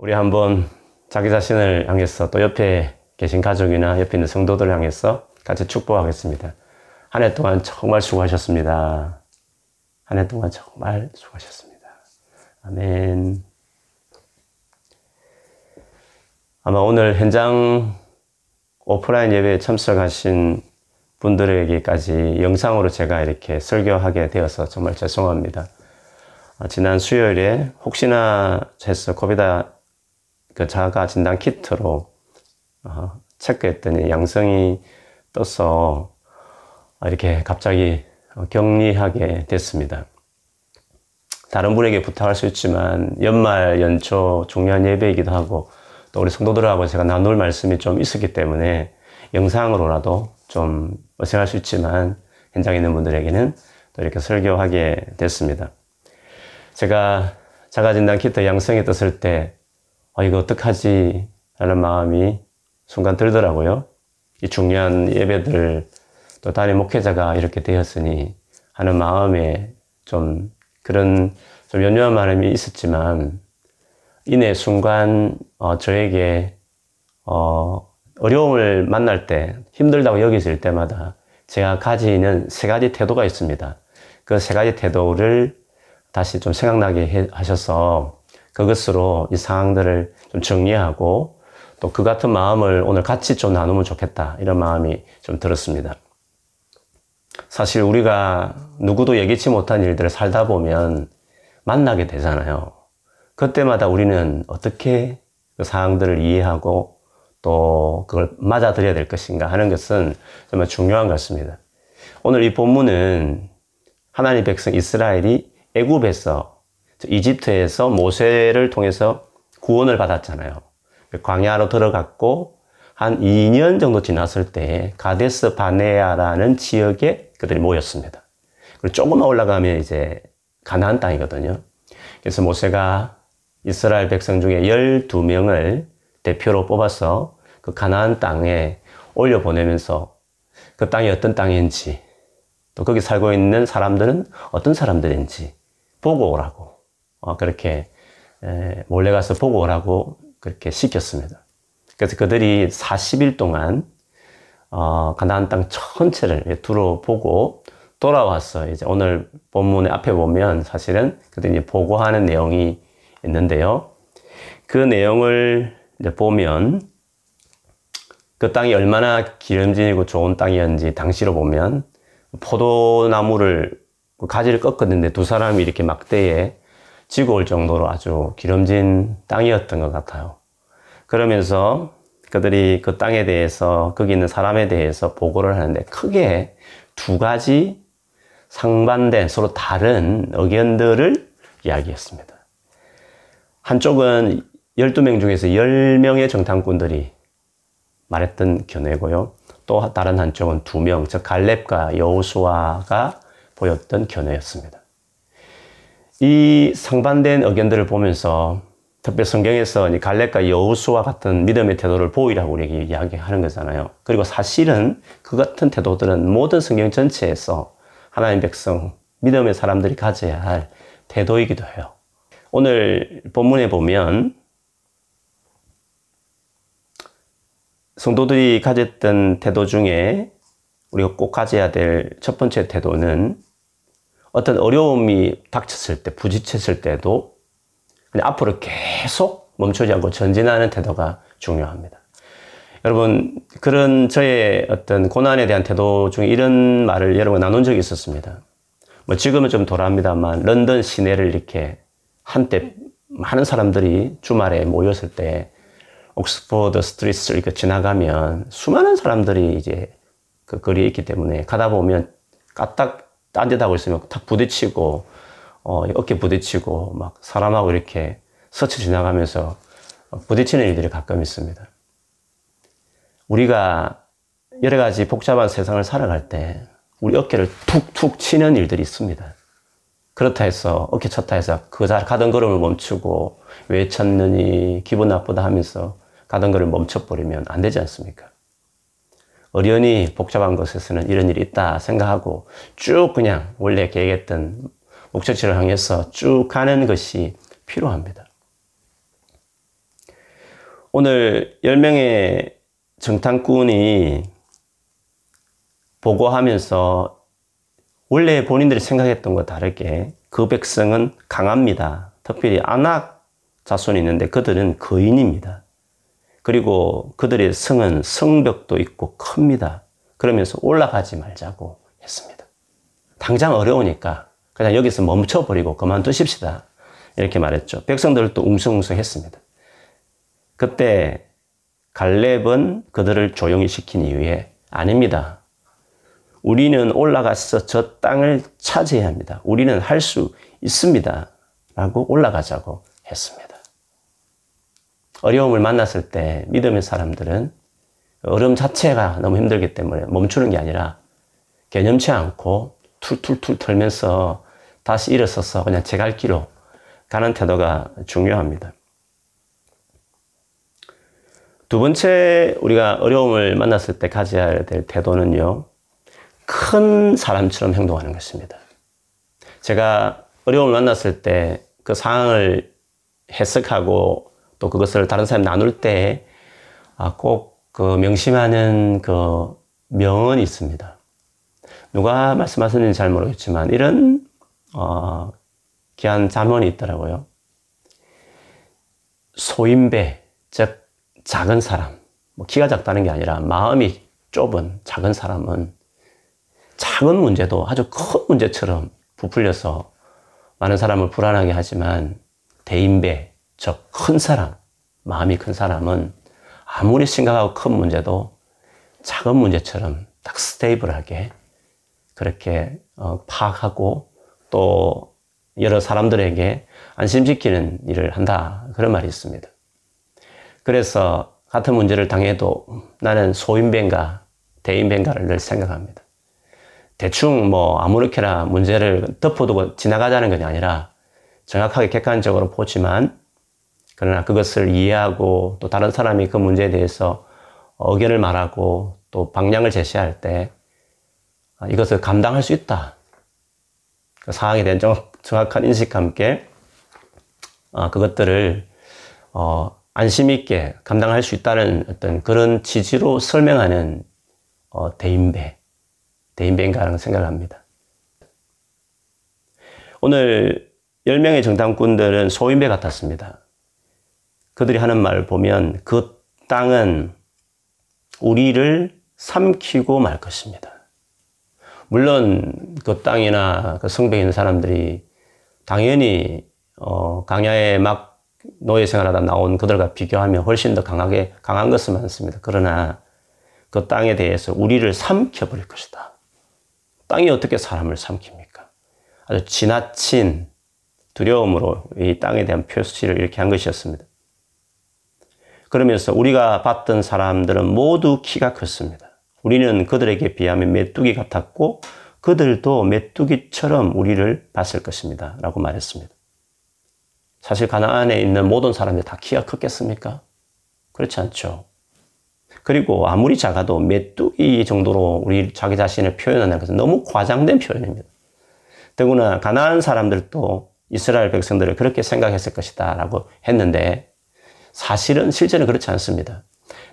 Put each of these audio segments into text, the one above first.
우리 한번 자기 자신을 향해서 또 옆에 계신 가족이나 옆에 있는 성도들을 향해서 같이 축복하겠습니다. 한 해 동안 정말 수고하셨습니다. 한 해 동안 정말 수고하셨습니다. 아멘. 아마 오늘 현장 오프라인 예배에 참석하신 분들에게까지 영상으로 제가 이렇게 설교하게 되어서 정말 죄송합니다. 아, 지난 수요일에 혹시나 해서 코비다 그 자가 진단 키트로 어, 체크했더니 양성이 떠서 이렇게 갑자기 격리하게 됐습니다. 다른 분에게 부탁할 수 있지만 연말 연초 중요한 예배이기도 하고 또 우리 성도들하고 제가 나눌 말씀이 좀 있었기 때문에 영상으로라도 좀 어색할 수 있지만 현장에 있는 분들에게는 또 이렇게 설교하게 됐습니다. 제가 자가진단 키트 양성이 떴을 때 어, 이거 어떡하지? 라는 마음이 순간 들더라고요. 이 중요한 예배들 또 담임 목회자가 이렇게 되었으니 하는 마음에 좀 그런 좀 연요한 마음이 있었지만 이내 순간 어, 저에게 어, 어려움을 만날 때 힘들다고 여기질 때마다 제가 가지는 세 가지 태도가 있습니다. 그 세 가지 태도를 다시 좀 생각나게 해, 하셔서 그것으로 이 상황들을 좀 정리하고 또 그 같은 마음을 오늘 같이 좀 나누면 좋겠다 이런 마음이 좀 들었습니다. 사실 우리가 누구도 예기치 못한 일들을 살다 보면 만나게 되잖아요. 그때마다 우리는 어떻게 그 상황들을 이해하고 또 그걸 맞아들여야 될 것인가 하는 것은 정말 중요한 것 같습니다. 오늘 이 본문은 하나님 백성 이스라엘이 애굽에서 이집트에서 모세를 통해서 구원을 받았잖아요. 광야로 들어갔고 한 2년 정도 지났을 때 가데스 바네아라는 지역에 그들이 모였습니다. 그리고 조금만 올라가면 이제 가나안 땅이거든요. 그래서 모세가 이스라엘 백성 중에 12명을 대표로 뽑아서 그 가나안 땅에 올려 보내면서 그 땅이 어떤 땅인지 또 거기 살고 있는 사람들은 어떤 사람들인지 보고 오라고 어, 그렇게 몰래 가서 보고 오라고 그렇게 시켰습니다. 그래서 그들이 40일 동안 어, 가나안 땅 전체를 둘러보고 돌아와서 이제 오늘 본문의 앞에 보면 사실은 그들이 보고하는 내용이 있는데요. 그 내용을 이제 보면 그 땅이 얼마나 기름진이고 좋은 땅이었는지 당시로 보면 포도나무를 그 가지를 꺾었는데 두 사람이 이렇게 막대에 지고 올 정도로 아주 기름진 땅이었던 것 같아요. 그러면서 그들이 그 땅에 대해서 거기 있는 사람에 대해서 보고를 하는데 크게 두 가지 상반된 서로 다른 의견들을 이야기했습니다. 한쪽은 12명 중에서 10명의 정탐꾼들이 말했던 견해고요. 또 다른 한쪽은 2명, 즉 갈렙과 여호수아가 보였던 견해였습니다. 이 상반된 의견들을 보면서 특별 성경에서 갈렙과 여호수아 같은 믿음의 태도를 보이라고 우리에게 이야기하는 거잖아요. 그리고 사실은 그 같은 태도들은 모든 성경 전체에서 하나님 백성, 믿음의 사람들이 가져야 할 태도이기도 해요. 오늘 본문에 보면 성도들이 가졌던 태도 중에 우리가 꼭 가져야 될 첫 번째 태도는 어떤 어려움이 닥쳤을 때, 부딪혔을 때도 그냥 앞으로 계속 멈추지 않고 전진하는 태도가 중요합니다. 여러분, 그런 저의 어떤 고난에 대한 태도 중에 이런 말을 여러분 나눈 적이 있었습니다. 뭐 지금은 좀 덜합니다만 런던 시내를 이렇게 한때 많은 사람들이 주말에 모였을 때 옥스퍼드 스트리트를 이렇게 지나가면 수많은 사람들이 이제 그 거리에 있기 때문에 가다 보면 까딱 딴짓하고 있으면 탁 부딪히고 어, 어깨 부딪히고 막 사람하고 이렇게 스쳐 지나가면서 부딪히는 일들이 가끔 있습니다. 우리가 여러 가지 복잡한 세상을 살아갈 때 우리 어깨를 툭툭 치는 일들이 있습니다. 그렇다 해서 어깨 쳤다 해서 그 가던 걸음을 멈추고 왜 쳤느니 기분 나쁘다 하면서 가던 걸을 멈춰버리면 안 되지 않습니까? 어련히 복잡한 것에서는 이런 일이 있다 생각하고 쭉 그냥 원래 계획했던 목적지를 향해서 쭉 가는 것이 필요합니다. 오늘 10명의 정탐꾼이 보고하면서 원래 본인들이 생각했던 것 다르게 그 백성은 강합니다. 특별히 아낙 자손이 있는데 그들은 거인입니다. 그리고 그들의 성은 성벽도 있고 큽니다. 그러면서 올라가지 말자고 했습니다. 당장 어려우니까 그냥 여기서 멈춰버리고 그만두십시다. 이렇게 말했죠. 백성들도 웅성웅성 했습니다. 그때 갈렙은 그들을 조용히 시킨 이후에 아닙니다. 우리는 올라가서 저 땅을 차지해야 합니다. 우리는 할 수 있습니다. 라고 올라가자고 했습니다. 어려움을 만났을 때 믿음의 사람들은 어려움 자체가 너무 힘들기 때문에 멈추는 게 아니라 개념치 않고 툴툴툴 털면서 다시 일어서서 그냥 제 갈 길로 가는 태도가 중요합니다. 두 번째 우리가 어려움을 만났을 때 가져야 될 태도는요. 큰 사람처럼 행동하는 것입니다. 제가 어려움을 만났을 때 그 상황을 해석하고 또 그것을 다른 사람 나눌 때 꼭그 아, 명심하는 그 명언이 있습니다. 누가 말씀하셨는지 잘 모르겠지만 이런 어, 귀한 자문이 있더라고요. 소인배, 즉 작은 사람, 뭐 키가 작다는 게 아니라 마음이 좁은 작은 사람은 작은 문제도 아주 큰 문제처럼 부풀려서 많은 사람을 불안하게 하지만 대인배, 즉 큰 사람, 마음이 큰 사람은 아무리 심각하고 큰 문제도 작은 문제처럼 딱 스테이블하게 그렇게 어, 파악하고 또 여러 사람들에게 안심시키는 일을 한다. 그런 말이 있습니다. 그래서 같은 문제를 당해도 나는 소인배인가 대인배인가를 늘 생각합니다. 대충 뭐 아무렇게나 문제를 덮어두고 지나가자는 것이 아니라 정확하게 객관적으로 보지만 그러나 그것을 이해하고 또 다른 사람이 그 문제에 대해서 의견을 말하고 또 방향을 제시할 때 아, 이것을 감당할 수 있다. 그 상황에 대한 정확한 인식과 함께 아, 그것들을 어, 안심 있게 감당할 수 있다는 어떤 그런 지지로 설명하는 어, 대인배, 대인배인가라는 생각을 합니다. 오늘 10명의 정탐꾼들은 소인배 같았습니다. 그들이 하는 말을 보면 그 땅은 우리를 삼키고 말 것입니다. 물론 그 땅이나 그 성벽에 있는 사람들이 당연히 어, 강야에 막 노예 생활하다 나온 그들과 비교하면 훨씬 더 강하게 강한 것은 많습니다. 그러나 그 땅에 대해서 우리를 삼켜 버릴 것이다. 땅이 어떻게 사람을 삼킵니까? 아주 지나친 두려움으로 이 땅에 대한 표시를 이렇게 한 것이었습니다. 그러면서 우리가 봤던 사람들은 모두 키가 컸습니다. 우리는 그들에게 비하면 메뚜기 같았고 그들도 메뚜기처럼 우리를 봤을 것입니다. 라고 말했습니다. 사실 가나안에 있는 모든 사람들이 다 키가 컸겠습니까? 그렇지 않죠. 그리고 아무리 작아도 메뚜기 정도로 우리 자기 자신을 표현하는 것은 너무 과장된 표현입니다. 더구나 가나안 사람들도 이스라엘 백성들을 그렇게 생각했을 것이다 라고 했는데 사실은 실제는 그렇지 않습니다.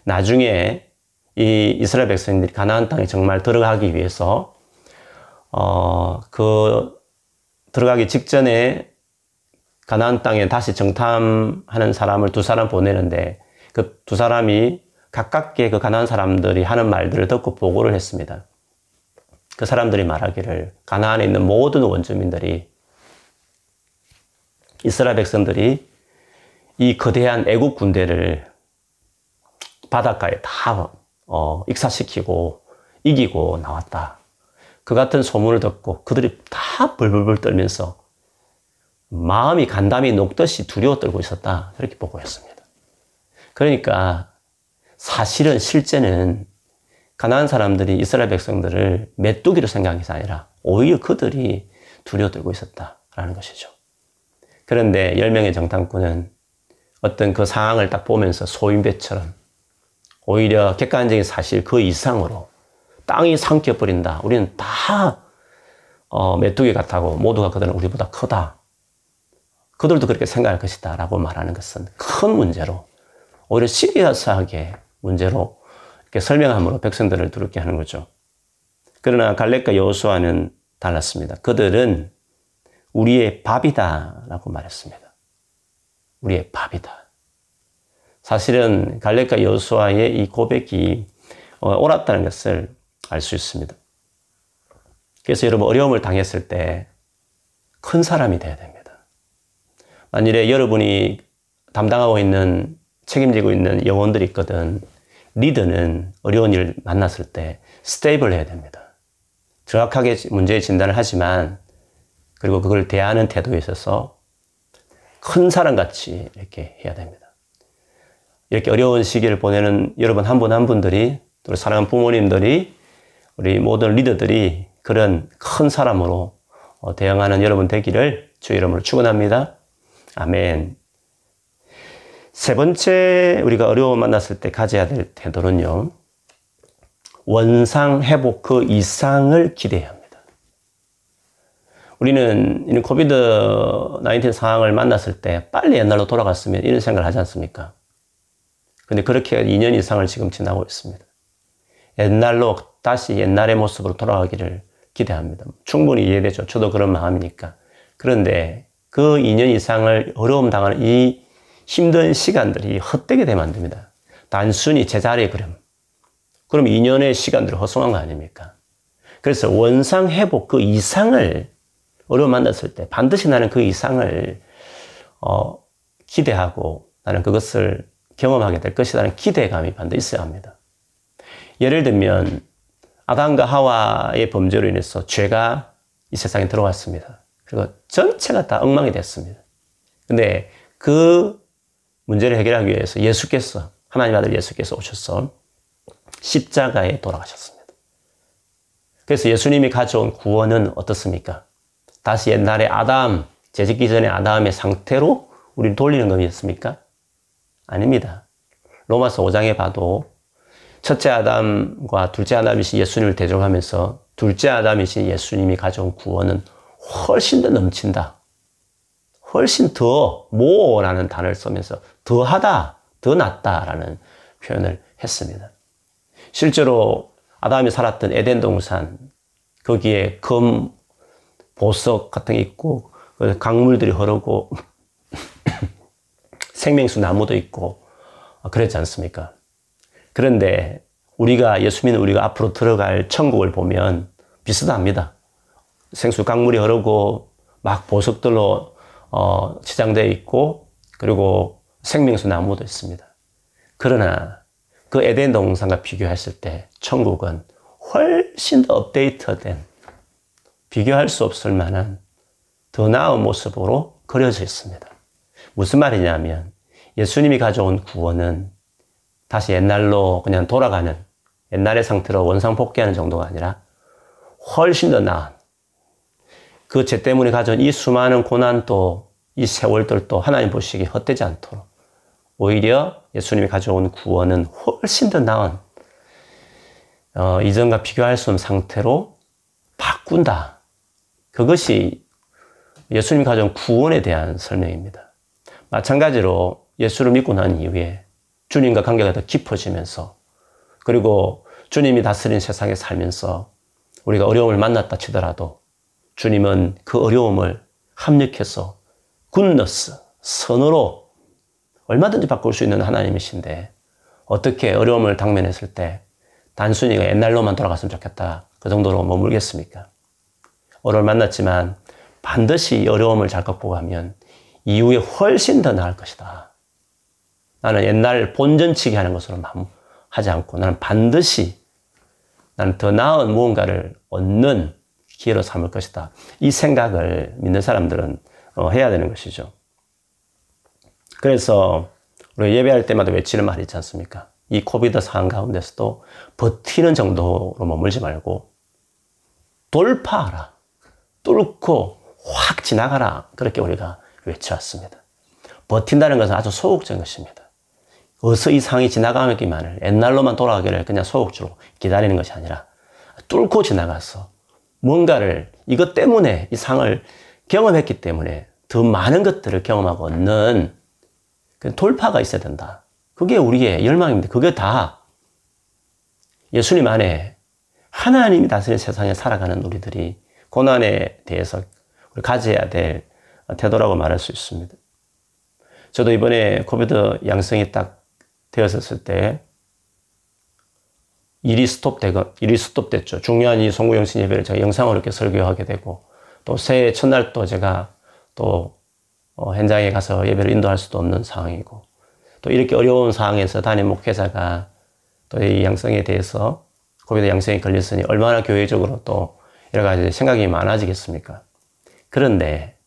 나중에 이 이스라엘 백성들이 가나안 땅에 정말 들어가기 위해서 어, 그 들어가기 직전에 가나안 땅에 다시 정탐하는 사람을 두 사람 보내는데 그 두 사람이 가깝게 그 가나안 사람들이 하는 말들을 듣고 보고를 했습니다. 그 사람들이 말하기를 가나안에 있는 모든 원주민들이 이스라엘 백성들이 이 거대한 애국 군대를 바닷가에 다 어, 익사시키고 이기고 나왔다. 그 같은 소문을 듣고 그들이 다 벌벌벌 떨면서 마음이 간담이 녹듯이 두려워 떨고 있었다. 이렇게 보고했습니다. 그러니까 사실은 실제는 가나안 사람들이 이스라엘 백성들을 메뚜기로 생각해서 아니라 오히려 그들이 두려워 떨고 있었다라는 것이죠. 그런데 10명의 정탐꾼은 어떤 그 상황을 딱 보면서 소인배처럼 오히려 객관적인 사실 그 이상으로 땅이 삼켜버린다. 우리는 다 어, 메뚜기 같다고 모두가 그들은 우리보다 크다. 그들도 그렇게 생각할 것이다. 라고 말하는 것은 큰 문제로 오히려 시리어스하게 문제로 이렇게 설명함으로 백성들을 두렵게 하는 거죠. 그러나 갈렙과 여호수아는 달랐습니다. 그들은 우리의 밥이다라고 말했습니다. 우리의 밥이다. 사실은 갈렙과 여호수아의 이 고백이 어, 옳았다는 것을 알 수 있습니다. 그래서 여러분 어려움을 당했을 때 큰 사람이 되어야 됩니다. 만일에 여러분이 담당하고 있는 책임지고 있는 영혼들이 있거든 리더는 어려운 일을 만났을 때 stable 해야 됩니다. 정확하게 문제의 진단을 하지만 그리고 그걸 대하는 태도에 있어서 큰 사람같이 이렇게 해야 됩니다. 이렇게 어려운 시기를 보내는 여러분 한 분한 분들이 또 사랑하는 부모님들이 우리 모든 리더들이 그런 큰 사람으로 어, 대응하는 여러분 되기를 주 이름으로 축원합니다. 아멘. 세 번째 우리가 어려움 만났을 때 가져야 될 태도는요. 원상 회복 그 이상을 합니다. 우리는 이런 코비드 19 상황을 만났을 때 빨리 옛날로 돌아갔으면 이런 생각을 하지 않습니까? 근데 그렇게 2년 이상을 지금 지나고 있습니다. 옛날로 다시 옛날의 모습으로 돌아가기를 기대합니다. 충분히 이해되죠. 저도 그런 마음이니까. 그런데 그 2년 이상을 어려움 당하는 이 힘든 시간들이 헛되게 되면 안 됩니다. 단순히 제자리에 그럼. 그럼 2년의 시간들이 허송한 거 아닙니까? 그래서 원상 회복 그 이상을 어려움 만났을 때 반드시 나는 그 이상을 어, 기대하고 나는 그것을 경험하게 될 것이라는 기대감이 반드시 있어야 합니다. 예를 들면 아담과 하와의 범죄로 인해서 죄가 이 세상에 들어왔습니다. 그리고 전체가 다 엉망이 됐습니다. 근데 그 문제를 해결하기 위해서 예수께서 하나님 아들 예수께서 오셔서 십자가에 돌아가셨습니다. 그래서 예수님이 가져온 구원은 어떻습니까? 다시 옛날에 아담, 재짓기 전에 아담의 상태로 우리를 돌리는 것이었습니까? 아닙니다. 로마서 5장에 봐도 첫째 아담과 둘째 아담이신 예수님을 대적하면서 둘째 아담이신 예수님이 가져온 구원은 훨씬 더 넘친다. 훨씬 더 모라는 단어를 쓰면서 더하다, 더 낫다라는 표현을 했습니다. 실제로 아담이 살았던 에덴 동산 거기에 금 보석 같은 게 있고 그 강물들이 흐르고 생명수 나무도 있고 그랬지 않습니까? 그런데 우리가 예수 믿는 우리가 앞으로 들어갈 천국을 보면 비슷합니다. 생수 강물이 흐르고 막 보석들로 어, 지장되어 있고 그리고 생명수 나무도 있습니다. 그러나 그 에덴 동산과 비교했을 때 천국은 훨씬 더 업데이트된 비교할 수 없을 만한 더 나은 모습으로 그려져 있습니다. 무슨 말이냐면 예수님이 가져온 구원은 다시 옛날로 그냥 돌아가는 옛날의 상태로 원상 복귀하는 정도가 아니라 훨씬 더 나은 그 죄 때문에 가져온 이 수많은 고난도 이 세월들도 하나님 보시기 헛되지 않도록 오히려 예수님이 가져온 구원은 훨씬 더 나은 어, 이전과 비교할 수 없는 상태로 바꾼다. 그것이 예수님이 가져온 구원에 대한 설명입니다. 마찬가지로 예수를 믿고 난 이후에 주님과 관계가 더 깊어지면서 그리고 주님이 다스린 세상에 살면서 우리가 어려움을 만났다 치더라도 주님은 그 어려움을 합력해서 굿너스, 선으로 얼마든지 바꿀 수 있는 하나님이신데 어떻게 어려움을 당면했을 때 단순히 옛날로만 돌아갔으면 좋겠다. 그 정도로 머물겠습니까? 어려움을 만났지만 반드시 어려움을 잘 극복하면 이후에 훨씬 더 나을 것이다. 나는 옛날 본전치기 하는 것으로 하지 않고 나는 반드시 나는 더 나은 무언가를 얻는 기회로 삼을 것이다. 이 생각을 믿는 사람들은 어, 해야 되는 것이죠. 그래서 우리 예배할 때마다 외치는 말이 있지 않습니까? 이 코비드 상황 가운데서도 버티는 정도로 머물지 말고 돌파하라. 뚫고 확 지나가라. 그렇게 우리가 외쳐왔습니다. 버틴다는 것은 아주 소극적인 것입니다. 어서 이 상이 지나가기만을 옛날로만 돌아가기를 그냥 소극적으로 기다리는 것이 아니라 뚫고 지나가서 뭔가를 이것 때문에 이 상을 경험했기 때문에 더 많은 것들을 경험하고 얻는 그 돌파가 있어야 된다. 그게 우리의 열망입니다. 그게 다 예수님 안에 하나님이 다스리는 세상에 살아가는 우리들이 고난에 대해서 가져야 될 태도라고 말할 수 있습니다. 저도 이번에 코비드 양성이 딱 되었을 때 일이 스톱되고 일이 스톱됐죠. 중요한 이 송구영신 예배를 제가 영상으로 이렇게 설교하게 되고 또 새해 첫날 또 제가 또 어, 현장에 가서 예배를 인도할 수도 없는 상황이고 또 이렇게 어려운 상황에서 담임 목회자가 또 이 양성에 대해서 코비드 양성이 걸렸으니 얼마나 교회적으로 또 여러 가지 생각이 많아지겠습니까? 그런데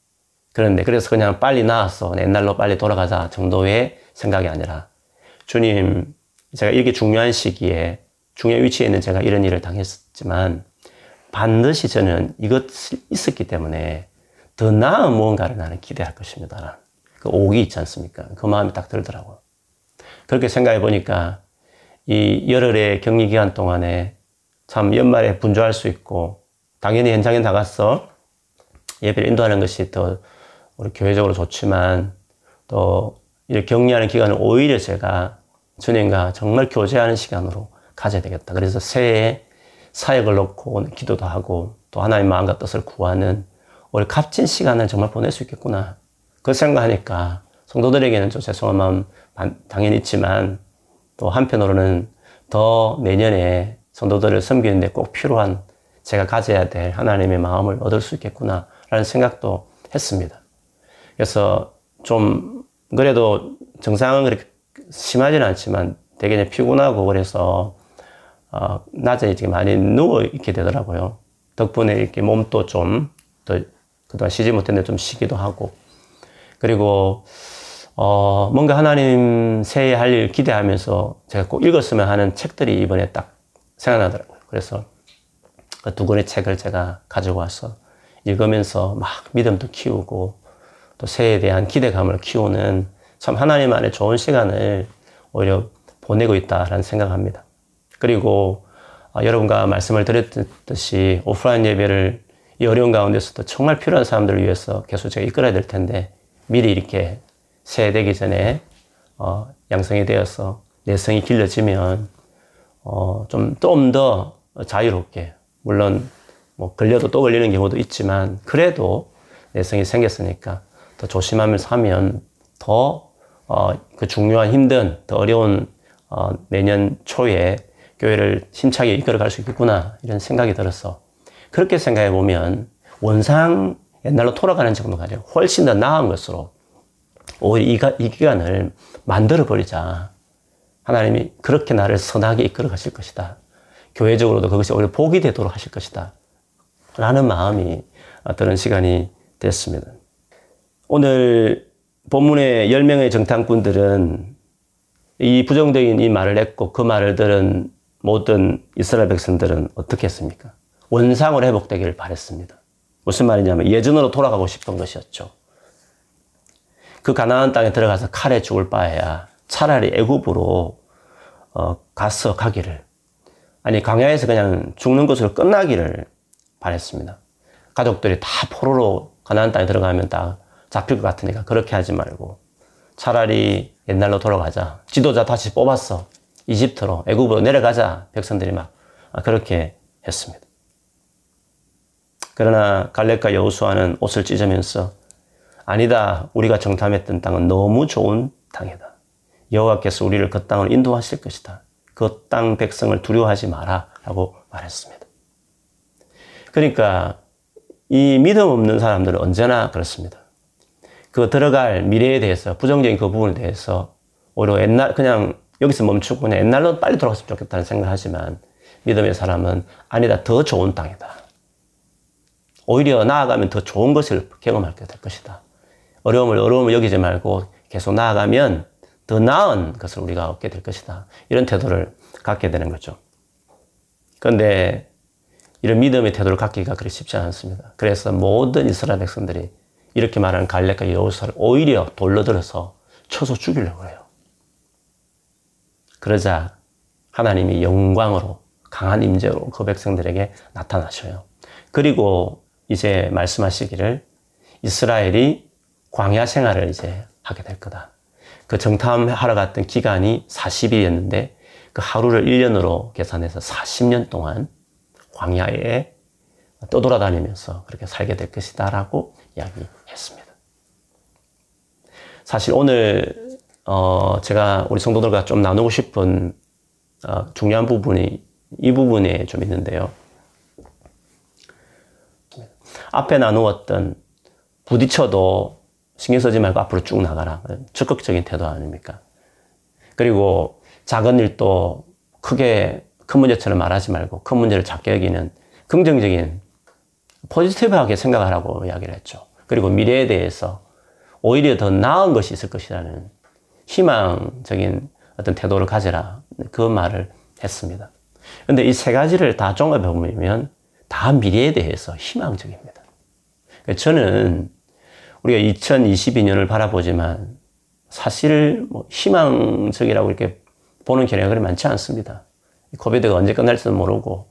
그런데 그래서 그냥 빨리 나았어 옛날로 빨리 돌아가자 정도의 생각이 아니라 주님 제가 이렇게 중요한 시기에 중요한 위치에 있는 제가 이런 일을 당했지만 반드시 저는 이것이 있었기 때문에 더 나은 무언가를 나는 기대할 것입니다. 그 옥이 있지 않습니까? 그 마음이 딱 들더라고요. 그렇게 생각해 보니까 이 열흘의 격리 기간 동안에 참 연말에 분주할 수 있고 당연히 현장에 나가서 예배를 인도하는 것이 더 우리 교회적으로 좋지만 또 이렇게 격리하는 기간을 오히려 제가 주님과 정말 교제하는 시간으로 가져야 되겠다. 그래서 새해에 사역을 놓고 기도도 하고 또 하나님 마음과 뜻을 구하는 우리 값진 시간을 정말 보낼 수 있겠구나. 그 생각하니까 성도들에게는 좀 죄송한 마음 당연히 있지만 또 한편으로는 더 내년에 성도들을 섬기는데 꼭 필요한 제가 가져야 될 하나님의 마음을 얻을 수 있겠구나라는 생각도 했습니다. 그래서 좀 그래도 정상은 그렇게 심하지는 않지만 되게 피곤하고 그래서 어, 낮에 이렇게 많이 누워 있게 되더라고요. 덕분에 이렇게 몸도 좀 더 그동안 쉬지 못했는데 좀 쉬기도 하고 그리고 어, 뭔가 하나님 새해 할 일 기대하면서 제가 꼭 읽었으면 하는 책들이 이번에 딱 생각나더라고요. 그래서 그 두 권의 책을 제가 가지고 와서 읽으면서 막 믿음도 키우고 또 새해에 대한 기대감을 키우는 참 하나님 안에 좋은 시간을 오히려 보내고 있다라는 생각합니다. 그리고 어, 여러분과 말씀을 드렸듯이 오프라인 예배를 이 어려운 가운데서도 정말 필요한 사람들을 위해서 계속 제가 이끌어야 될 텐데 미리 이렇게 새해 되기 전에 어, 양성이 되어서 내성이 길러지면 어, 좀좀 더 자유롭게 물론 뭐 걸려도 또 걸리는 경우도 있지만 그래도 내성이 생겼으니까 더 조심하면서 하면 더 어, 그 중요한 힘든 더 어려운 어, 내년 초에 교회를 힘차게 이끌어갈 수 있겠구나 이런 생각이 들어서 그렇게 생각해 보면 원상 옛날로 돌아가는 정도가 아니라 훨씬 더 나은 것으로 오히려 이, 이 기간을 만들어 버리자. 하나님이 그렇게 나를 선하게 이끌어 가실 것이다. 교회적으로도 그것이 오히려 복이 되도록 하실 것이다. 라는 마음이 드는 시간이 됐습니다. 오늘 본문의 10명의 정탐꾼들은 이 부정적인 이 말을 했고 그 말을 들은 모든 이스라엘 백성들은 어떻게 했습니까? 원상으로 회복되기를 바랬습니다. 무슨 말이냐면 예전으로 돌아가고 싶은 것이었죠. 그 가나안 땅에 들어가서 칼에 죽을 바에야 차라리 애굽으로 어, 가서 가기를 아니 광야에서 그냥 죽는 것으로 끝나기를 바랬습니다. 가족들이 다 포로로 가나안 땅에 들어가면 다 잡힐 것 같으니까 그렇게 하지 말고 차라리 옛날로 돌아가자. 지도자 다시 뽑았어. 이집트로 애굽으로 내려가자. 백성들이 막 그렇게 했습니다. 그러나 갈렙과 여호수아는 옷을 찢으면서 아니다. 우리가 정탐했던 땅은 너무 좋은 땅이다. 여호와께서 우리를 그 땅으로 인도하실 것이다. 그 땅 백성을 두려워하지 마라. 라고 말했습니다. 그러니까 이 믿음 없는 사람들은 언제나 그렇습니다. 그 들어갈 미래에 대해서 부정적인 그 부분에 대해서 오히려 옛날 그냥 여기서 멈추고 그냥 옛날로 빨리 돌아갔으면 좋겠다는 생각을 하지만 믿음의 사람은 아니다 더 좋은 땅이다. 오히려 나아가면 더 좋은 것을 경험하게 될 것이다. 어려움을 어려움을 여기지 말고 계속 나아가면 더 나은 것을 우리가 얻게 될 것이다. 이런 태도를 갖게 되는 거죠. 그런데 이런 믿음의 태도를 갖기가 그리 쉽지 않습니다. 그래서 모든 이스라엘 백성들이 이렇게 말하는 갈렙과 여호사를 오히려 돌로 들어서 쳐서 죽이려고 해요. 그러자 하나님이 영광으로 강한 임재로 그 백성들에게 나타나셔요. 그리고 이제 말씀하시기를 이스라엘이 광야 생활을 이제 하게 될 거다. 그 정탐하러 갔던 기간이 40일이었는데 그 하루를 1년으로 계산해서 40년 동안 광야에 떠돌아다니면서 그렇게 살게 될 것이다 라고 이야기했습니다. 사실 오늘 어 제가 우리 성도들과 좀 나누고 싶은 어 중요한 부분이 이 부분에 좀 있는데요. 앞에 나누었던 부딪혀도 신경 쓰지 말고 앞으로 쭉 나가라. 적극적인 태도 아닙니까? 그리고 작은 일도 크게 큰 문제처럼 말하지 말고 큰 문제를 작게 여기는 긍정적인 포지티브하게 생각하라고 이야기를 했죠. 그리고 미래에 대해서 오히려 더 나은 것이 있을 것이라는 희망적인 어떤 태도를 가져라. 그 말을 했습니다. 근데 이 세 가지를 다 종합해 보면 다 미래에 대해서 희망적입니다. 저는 우리가 2022년을 바라보지만 사실 뭐 희망적이라고 이렇게 보는 경향이 많지 않습니다. 코비드가 언제 끝날지도 모르고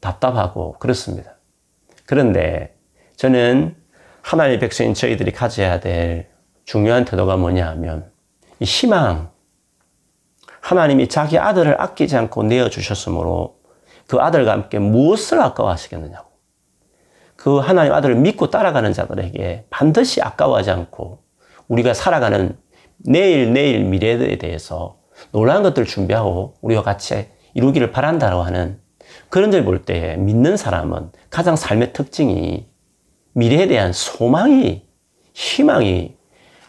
답답하고 그렇습니다. 그런데 저는 하나님의 백성인 저희들이 가져야 될 중요한 태도가 뭐냐 하면 이 희망, 하나님이 자기 아들을 아끼지 않고 내어주셨으므로 그 아들과 함께 무엇을 아까워하시겠느냐고. 그 하나님 아들을 믿고 따라가는 자들에게 반드시 아까워하지 않고 우리가 살아가는 내일 내일 미래에 대해서 놀라운 것들을 준비하고 우리와 같이 이루기를 바란다고 하는 그런 점을 볼 때 믿는 사람은 가장 삶의 특징이 미래에 대한 소망이 희망이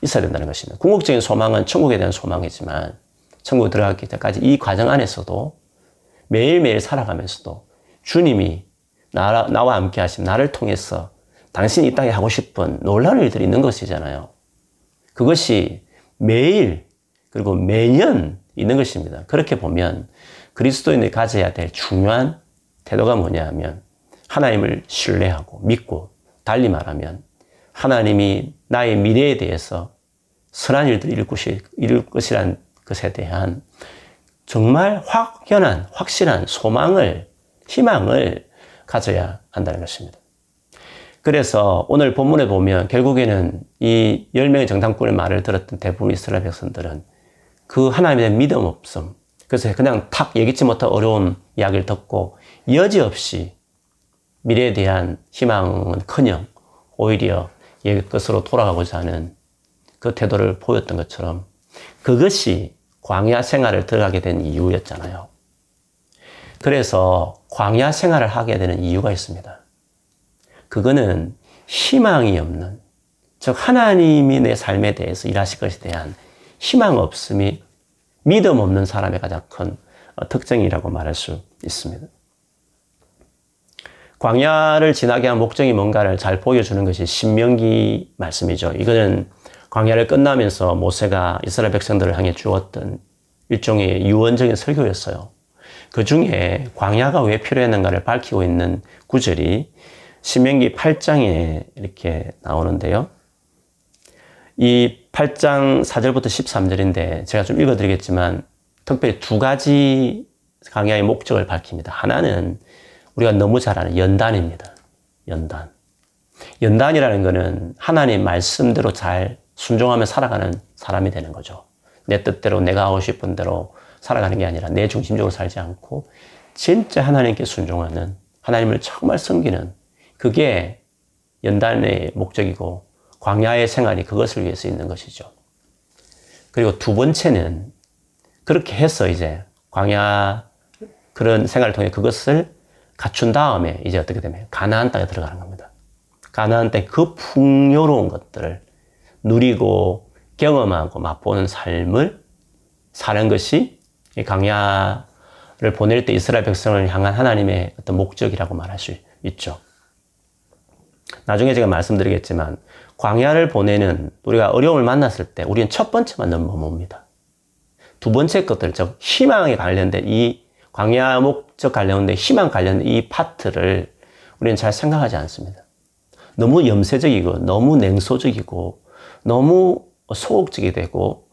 있어야 된다는 것입니다. 궁극적인 소망은 천국에 대한 소망이지만 천국 들어가기 전까지 이 과정 안에서도 매일매일 살아가면서도 주님이 나, 나와 함께 하신 나를 통해서 당신이 이 땅에 하고 싶은 놀라운 일들이 있는 것이잖아요. 그것이 매일 그리고 매년 있는 것입니다. 그렇게 보면 그리스도인이 가져야 될 중요한 태도가 뭐냐 하면 하나님을 신뢰하고 믿고 달리 말하면 하나님이 나의 미래에 대해서 선한 일들을 이룰, 것이, 이룰 것이란 것에 대한 정말 확연한, 확실한 소망을, 희망을 가져야 한다는 것입니다. 그래서 오늘 본문에 보면 결국에는 이 10명의 정탐꾼의 말을 들었던 대부분 이스라엘 백성들은 그 하나님에 대한 믿음 없음, 그래서 그냥 탁 예기치 못한 어려운 이야기를 듣고 여지없이 미래에 대한 희망은 커녕 오히려 옛 것으로 돌아가고자 하는 그 태도를 보였던 것처럼 그것이 광야 생활을 들어가게 된 이유였잖아요. 그래서 광야 생활을 하게 되는 이유가 있습니다. 그거는 희망이 없는, 즉, 하나님이 내 삶에 대해서 일하실 것에 대한 희망 없음이 믿음 없는 사람의 가장 큰 특징이라고 말할 수 있습니다. 광야를 지나게 한 목적이 뭔가를 잘 보여주는 것이 신명기 말씀이죠. 이거는 광야를 끝나면서 모세가 이스라엘 백성들을 향해 주었던 일종의 유언적인 설교였어요. 그 중에 광야가 왜 필요했는가를 밝히고 있는 구절이 신명기 8장에 이렇게 나오는데요. 이 8장 4절부터 13절인데 제가 좀 읽어드리겠지만 특별히 두 가지 강야의 목적을 밝힙니다. 하나는 우리가 너무 잘 아는 연단입니다. 연단. 연단이라는 것은 하나님 말씀대로 잘 순종하며 살아가는 사람이 되는 거죠. 내 뜻대로 내가 하고 싶은 대로 살아가는 게 아니라 내 중심적으로 살지 않고 진짜 하나님께 순종하는 하나님을 정말 섬기는 그게 연단의 목적이고 광야의 생활이 그것을 위해서 있는 것이죠. 그리고 두 번째는 그렇게 해서 이제 광야 그런 생활을 통해 그것을 갖춘 다음에 이제 어떻게 되면 가나안 땅에 들어가는 겁니다. 가나안 땅 그 풍요로운 것들을 누리고 경험하고 맛보는 삶을 사는 것이 강야를 보낼 때 이스라엘 백성을 향한 하나님의 어떤 목적이라고 말할 수 있죠. 나중에 제가 말씀드리겠지만 광야를 보내는 우리가 어려움을 만났을 때 우리는 첫 번째 만나는 뭡니다. 두 번째 것들, 즉 희망에 관련된 이 광야 목적 관련된 희망 관련된 이 파트를 우리는 잘 생각하지 않습니다. 너무 염세적이고 너무 냉소적이고 너무 소극적이 되고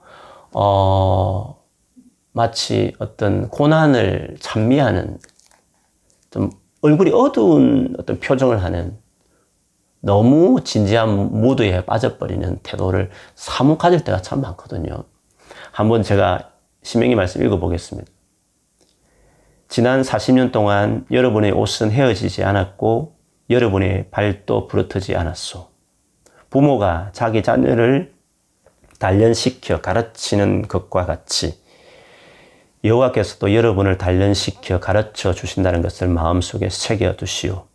어 마치 어떤 고난을 찬미하는 좀 얼굴이 어두운 어떤 표정을 하는 너무 진지한 모드에 빠져버리는 태도를 사뭇 가질 때가 참 많거든요. 한번 제가 신명기 말씀 읽어보겠습니다. 지난 40년 동안 여러분의 옷은 헤어지지 않았고 여러분의 발도 부러뜨지 않았소. 부모가 자기 자녀를 단련시켜 가르치는 것과 같이 여호와께서도 여러분을 단련시켜 가르쳐 주신다는 것을 마음속에 새겨 두시오.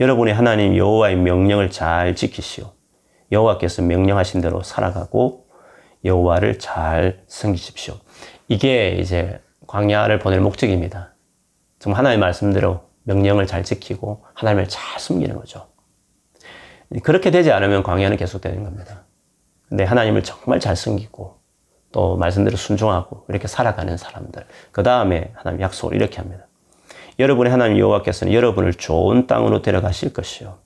여러분의 하나님 여호와의 명령을 잘 지키시오. 여호와께서 명령하신 대로 살아가고 여호와를 잘 섬기십시오. 이게 이제 광야를 보낼 목적입니다. 정 하나님의 말씀대로 명령을 잘 지키고 하나님을 잘 숨기는 거죠. 그렇게 되지 않으면 광야는 계속되는 겁니다. 근데 하나님을 정말 잘 숨기고 또 말씀대로 순종하고 이렇게 살아가는 사람들. 그 다음에 하나님 약속을 이렇게 합니다. 여러분의 하나님 여호와께서는 여러분을 좋은 땅으로 데려가실 것이요.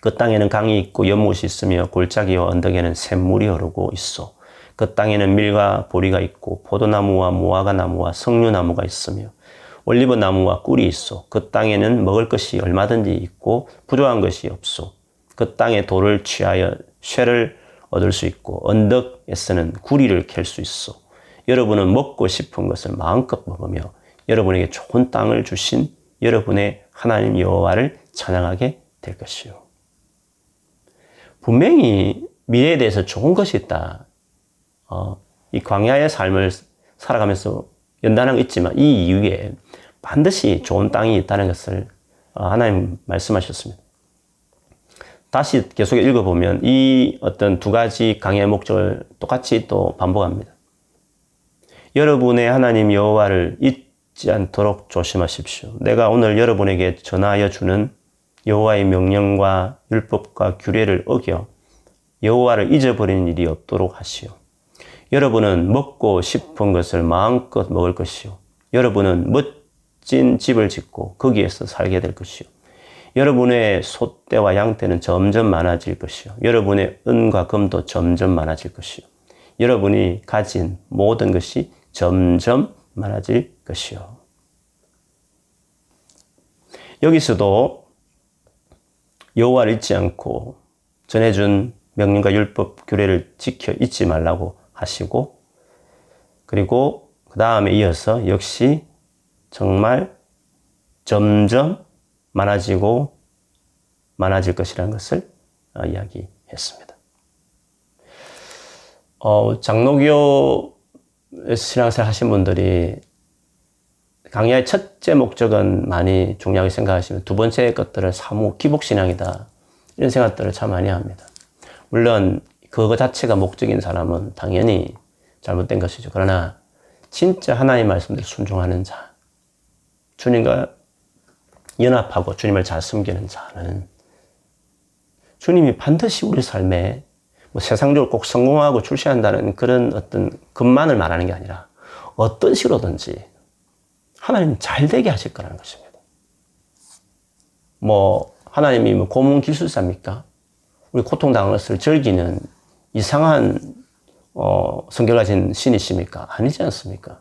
그 땅에는 강이 있고 연못이 있으며 골짜기와 언덕에는 샘물이 흐르고 있어. 그 땅에는 밀과 보리가 있고 포도나무와 무화과 나무와 석류나무가 있으며 올리브 나무와 꿀이 있어. 그 땅에는 먹을 것이 얼마든지 있고 부족한 것이 없어. 그 땅의 돌을 취하여 쇠를 얻을 수 있고 언덕에서는 구리를 캘 수 있어. 여러분은 먹고 싶은 것을 마음껏 먹으며 여러분에게 좋은 땅을 주신 여러분의 하나님 여호와를 찬양하게 될 것이요. 분명히 미래에 대해서 좋은 것이 있다. 어, 이 광야의 삶을 살아가면서 연단하고 있지만 이 이후에 반드시 좋은 땅이 있다는 것을 어, 하나님 말씀하셨습니다. 다시 계속 읽어보면 이 어떤 두 가지 강의 목적을 똑같이 또 반복합니다. 여러분의 하나님 여호와를 잊지 않도록 조심하십시오. 내가 오늘 여러분에게 전하여 주는 여호와의 명령과 율법과 규례를 어겨 여호와를 잊어버리는 일이 없도록 하시오. 여러분은 먹고 싶은 것을 마음껏 먹을 것이요. 여러분은 멋진 집을 짓고 거기에서 살게 될 것이요. 여러분의 소떼와 양떼는 점점 많아질 것이요. 여러분의 은과 금도 점점 많아질 것이요. 여러분이 가진 모든 것이 점점 많아질 것이요. 여기서도 여호와를 잊지 않고 전해준 명령과 율법 규례를 지켜 잊지 말라고 하시고 그리고 그 다음에 이어서 역시 정말 점점 많아지고 많아질 것이라는 것을 어, 이야기했습니다. 어, 장로교 신앙생활 하신 분들이 강야의 첫째 목적은 많이 중요하게 생각하시면 두 번째 것들을 사무 기복신앙이다. 이런 생각들을 참 많이 합니다. 물론 그거 자체가 목적인 사람은 당연히 잘못된 것이죠. 그러나 진짜 하나님 말씀대로 순종하는 자, 주님과 연합하고 주님을 잘 섬기는 자는 주님이 반드시 우리 삶에 뭐 세상적으로 꼭 성공하고 출세한다는 그런 어떤 것만을 말하는 게 아니라 어떤 식으로든지 하나님 잘 되게 하실 거라는 것입니다. 뭐 하나님이 뭐 고문 기술사입니까? 우리 고통당한 것을 즐기는 이상한 어, 성결 가진 신이십니까? 아니지 않습니까?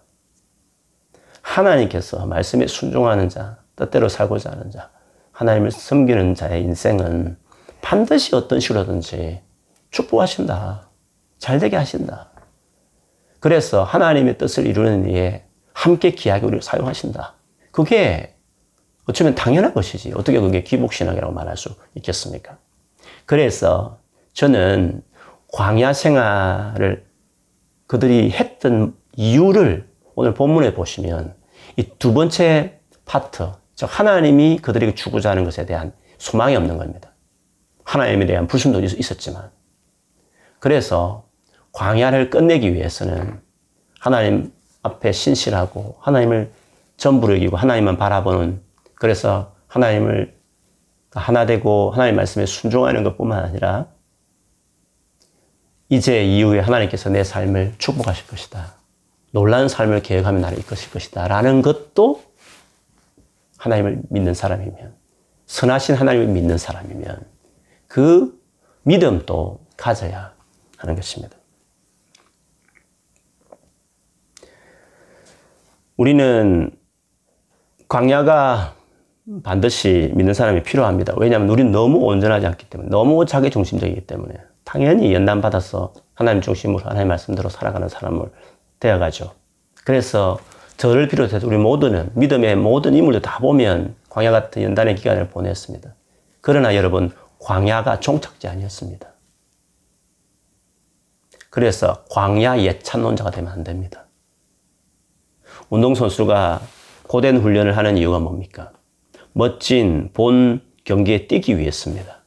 하나님께서 말씀에 순종하는 자, 뜻대로 살고자 하는 자, 하나님을 섬기는 자의 인생은 반드시 어떤 식으로든지 축복하신다. 잘 되게 하신다. 그래서 하나님의 뜻을 이루는 일에 함께 기하게 우리를 사용하신다. 그게 어쩌면 당연한 것이지. 어떻게 그게 기복신앙이라고 말할 수 있겠습니까? 그래서 저는 광야 생활을 그들이 했던 이유를 오늘 본문에 보시면 이 두 번째 파트, 즉 하나님이 그들에게 주고자 하는 것에 대한 소망이 없는 겁니다. 하나님에 대한 불순도 있었지만 그래서 광야를 끝내기 위해서는 하나님 앞에 신실하고 하나님을 전부를 이기고 하나님만 바라보는 그래서 하나님을 하나 되고 하나님 말씀에 순종하는 것뿐만 아니라 이제 이후에 하나님께서 내 삶을 축복하실 것이다. 놀라운 삶을 계획하며 나를 이끄실 것이다. 라는 것도 하나님을 믿는 사람이면, 선하신 하나님을 믿는 사람이면 그 믿음도 가져야 하는 것입니다. 우리는 광야가 반드시 믿는 사람이 필요합니다. 왜냐하면 우리는 너무 온전하지 않기 때문에, 너무 자기 중심적이기 때문에. 당연히 연단 받아서 하나님 중심으로 하나님 말씀대로 살아가는 사람을 되어가죠. 그래서 저를 비롯해서 우리 모두는 믿음의 모든 인물들 다 보면 광야 같은 연단의 기간을 보냈습니다. 그러나 여러분 광야가 종착지 아니었습니다. 그래서 광야 예찬론자가 되면 안 됩니다. 운동선수가 고된 훈련을 하는 이유가 뭡니까? 멋진 본 경기에 뛰기 위해서입니다.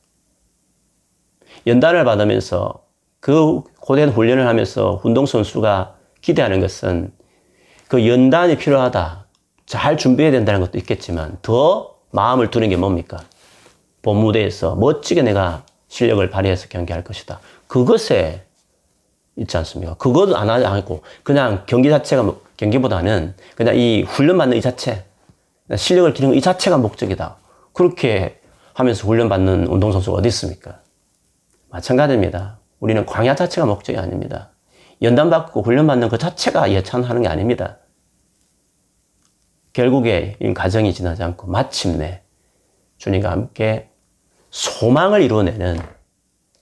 연단을 받으면서 그 고된 훈련을 하면서 운동선수가 기대하는 것은 그 연단이 필요하다. 잘 준비해야 된다는 것도 있겠지만 더 마음을 두는 게 뭡니까? 본 무대에서 멋지게 내가 실력을 발휘해서 경기할 것이다. 그것에 있지 않습니까? 그것도 안 하고 그냥 경기 자체가 뭐, 경기보다는 그냥 이 훈련 받는 이 자체 실력을 기르는 이 자체가 목적이다. 그렇게 하면서 훈련 받는 운동선수가 어디 있습니까? 마찬가지입니다. 우리는 광야 자체가 목적이 아닙니다. 연단받고 훈련받는 그 자체가 예찬하는 게 아닙니다. 결국에 이 과정이 지나지 않고 마침내 주님과 함께 소망을 이루어내는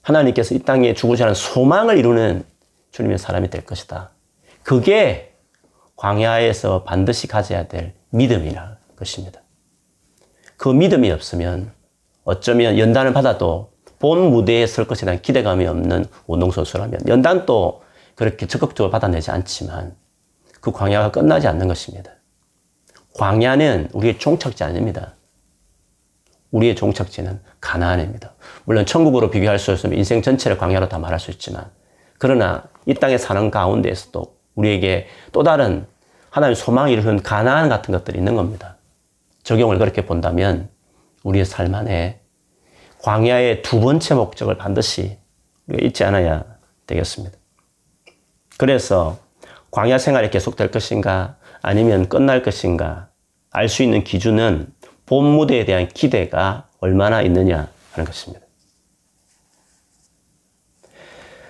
하나님께서 이 땅에 주고자 하는 소망을 이루는 주님의 사람이 될 것이다. 그게 광야에서 반드시 가져야 될 믿음이라 것입니다. 그 믿음이 없으면 어쩌면 연단을 받아도 본 무대에 설 것에 대한 기대감이 없는 운동선수라면 연단도 그렇게 적극적으로 받아내지 않지만 그 광야가 끝나지 않는 것입니다. 광야는 우리의 종착지 아닙니다. 우리의 종착지는 가나안입니다. 물론 천국으로 비교할 수 없으면 인생 전체를 광야로 다 말할 수 있지만 그러나 이 땅에 사는 가운데에서도 우리에게 또 다른 하나님의 소망이 이루는 가나안 같은 것들이 있는 겁니다. 적용을 그렇게 본다면 우리의 삶 안에 광야의 두 번째 목적을 반드시 잊지 않아야 되겠습니다. 그래서 광야 생활이 계속될 것인가 아니면 끝날 것인가 알 수 있는 기준은 본 무대에 대한 기대가 얼마나 있느냐 하는 것입니다.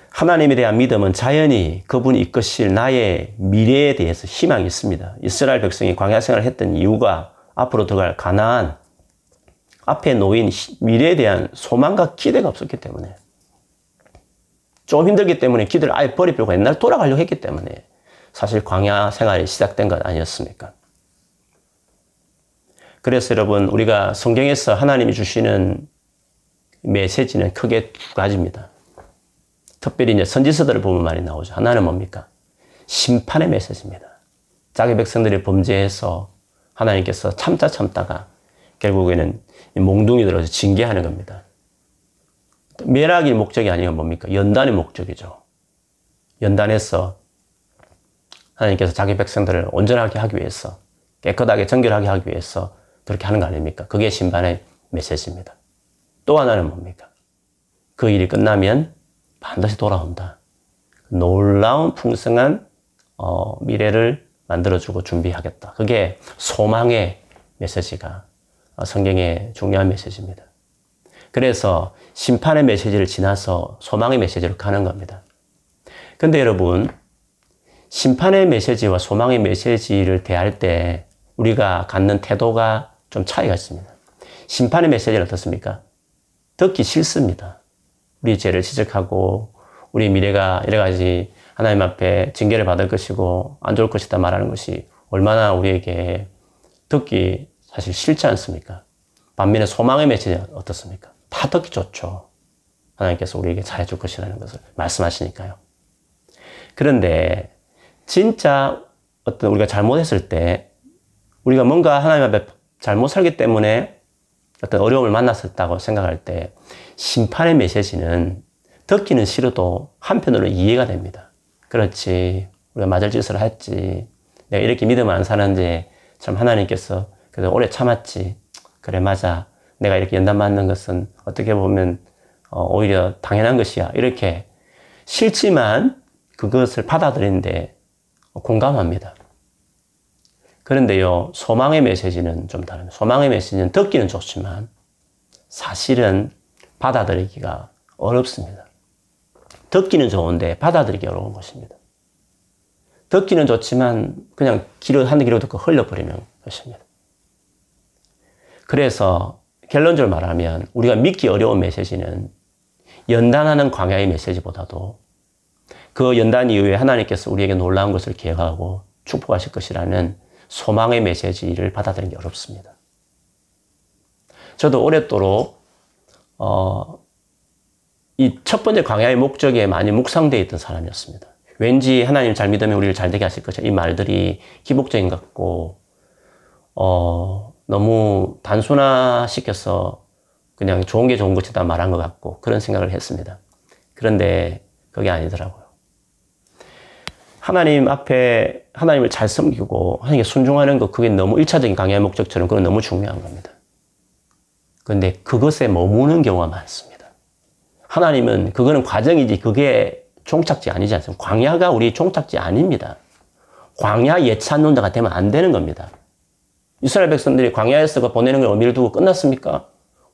하나님에 대한 믿음은 자연히 그분이 이끄실 나의 미래에 대해서 희망이 있습니다. 이스라엘 백성이 광야 생활을 했던 이유가 앞으로 들어갈 가나안 앞에 놓인 미래에 대한 소망과 기대가 없었기 때문에 좀 힘들기 때문에 기대를 아예 버리려고 옛날 돌아가려고 했기 때문에 사실 광야 생활이 시작된 것 아니었습니까? 그래서 여러분 우리가 성경에서 하나님이 주시는 메시지는 크게 두 가지입니다. 특별히 이제 선지서들을 보면 많이 나오죠. 하나는 뭡니까? 심판의 메시지입니다. 자기 백성들이 범죄해서 하나님께서 참다 참다가 결국에는 몽둥이 들어서 징계하는 겁니다. 멸악이 목적이 아니면 뭡니까? 연단의 목적이죠. 연단해서 하나님께서 자기 백성들을 온전하게 하기 위해서 깨끗하게 정결하게 하기 위해서 그렇게 하는 거 아닙니까? 그게 심판의 메시지입니다. 또 하나는 뭡니까? 그 일이 끝나면 반드시 돌아온다. 놀라운 풍성한 어, 미래를 만들어주고 준비하겠다. 그게 소망의 메시지가 성경의 중요한 메시지입니다. 그래서 심판의 메시지를 지나서 소망의 메시지로 가는 겁니다. 근데 여러분, 심판의 메시지와 소망의 메시지를 대할 때 우리가 갖는 태도가 좀 차이가 있습니다. 심판의 메시지는 어떻습니까? 듣기 싫습니다. 우리 죄를 지적하고 우리 미래가 여러 가지 하나님 앞에 징계를 받을 것이고 안 좋을 것이다 말하는 것이 얼마나 우리에게 듣기 사실 싫지 않습니까? 반면에 소망의 메시지는 어떻습니까? 다 듣기 좋죠. 하나님께서 우리에게 잘해줄 것이라는 것을 말씀하시니까요. 그런데 진짜 어떤 우리가 잘못했을 때 우리가 뭔가 하나님 앞에 잘못 살기 때문에 어떤 어려움을 만났었다고 생각할 때 심판의 메시지는 듣기는 싫어도 한편으로 이해가 됩니다. 그렇지. 우리가 맞을 짓을 했지. 내가 이렇게 믿으면 안 사는지 참 하나님께서 그래서 오래 참았지. 그래, 맞아. 내가 이렇게 연단 맞는 것은 어떻게 보면 어, 오히려 당연한 것이야. 이렇게 싫지만 그것을 받아들이는데 공감합니다. 그런데요, 소망의 메시지는 좀 다릅니다. 소망의 메시지는 듣기는 좋지만 사실은 받아들이기가 어렵습니다. 듣기는 좋은데 받아들이기 어려운 것입니다. 듣기는 좋지만 그냥 길을 한 길을 듣고 흘려버리는 것입니다. 그래서 결론적으로 말하면 우리가 믿기 어려운 메시지는 연단하는 광야의 메시지보다도 그 연단 이후에 하나님께서 우리에게 놀라운 것을 계획하고 축복하실 것이라는 소망의 메시지를 받아들이는 게 어렵습니다. 저도 오랫도록 어, 이 첫 번째 광야의 목적에 많이 묵상되어 있던 사람이었습니다. 왠지 하나님 잘 믿으면 우리를 잘 되게 하실 것이이 말들이 기복적인 것 같고 어, 너무 단순화시켜서 그냥 좋은 게 좋은 것이다 말한 것 같고 그런 생각을 했습니다. 그런데 그게 아니더라고요. 하나님 앞에 하나님을 잘 섬기고 하나님께 순종하는 것 그게 너무 일차적인 강의 목적처럼 그건 너무 중요한 겁니다. 그런데 그것에 머무는 경우가 많습니다. 하나님은 그거는 과정이지 그게 종착지 아니지 않습니까? 광야가 우리 종착지 아닙니다. 광야 예찬 논자가 되면 안 되는 겁니다. 이스라엘 백성들이 광야에서 그 보내는 걸 의미를 두고 끝났습니까?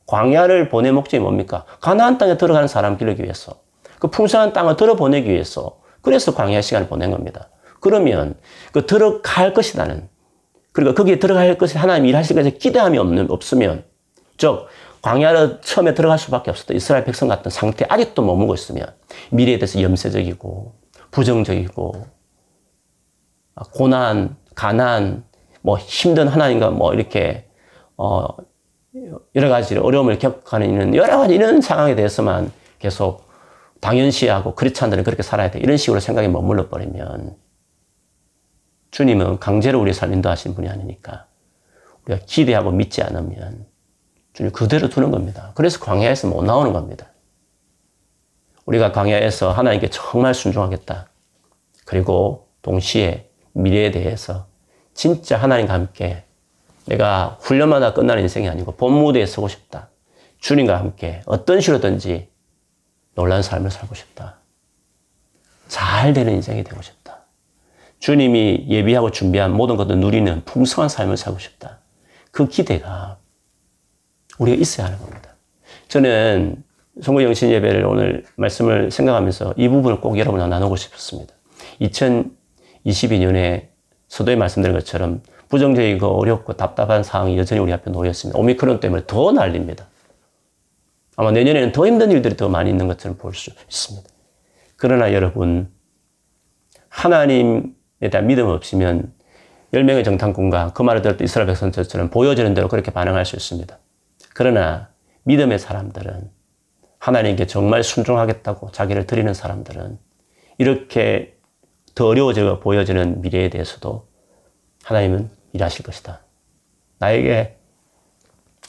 광야를 보낼 목적이 뭡니까? 가나안 땅에 들어가는 사람 기르기 위해서. 그 풍성한 땅을 들어보내기 위해서. 그래서 광야 시간을 보낸 겁니다. 그러면 그 들어갈 것이라는 그러니까 거기에 들어갈 것이 하나님 일하실 것에 기대함이 없는, 없으면 즉 광야를 처음에 들어갈 수밖에 없었던 이스라엘 백성 같은 상태 아직도 머무고 있으면 미래에 대해서 염세적이고 부정적이고 고난, 가난, 뭐 힘든 하나님과 뭐 이렇게 어 여러 가지 어려움을 겪어가는 여러 가지 이런 상황에 대해서만 계속 당연시하고 크리스찬들은 그렇게 살아야 돼 이런 식으로 생각이 머물러 버리면 주님은 강제로 우리 삶 인도하신 분이 아니니까 우리가 기대하고 믿지 않으면 주님 그대로 두는 겁니다. 그래서 광야에서 못 나오는 겁니다. 우리가 광야에서 하나님께 정말 순종하겠다. 그리고 동시에 미래에 대해서 진짜 하나님과 함께 내가 훈련마다 끝나는 인생이 아니고 본 무대에 서고 싶다. 주님과 함께 어떤 식으로든지 놀라운 삶을 살고 싶다. 잘 되는 인생이 되고 싶다. 주님이 예비하고 준비한 모든 것을 누리는 풍성한 삶을 살고 싶다. 그 기대가 우리가 있어야 하는 겁니다. 저는 성부 영신 예배를 오늘 말씀을 생각하면서 이 부분을 꼭 여러분과 나누고 싶었습니다. 2022년에 서도에 말씀드린 것처럼 부정적이고 어렵고 답답한 상황이 여전히 우리 앞에 놓여 있습니다. 오미크론 때문에 더 난립니다. 아마 내년에는 더 힘든 일들이 더 많이 있는 것처럼 볼 수 있습니다. 그러나 여러분, 하나님에 대한 믿음 없으면 10명의 정탐꾼과 그 말을 들었던 이스라엘 백성들처럼 보여지는 대로 그렇게 반응할 수 있습니다. 그러나 믿음의 사람들은 하나님께 정말 순종하겠다고 자기를 드리는 사람들은 이렇게 더 어려워져 보여지는 미래에 대해서도 하나님은 일하실 것이다. 나에게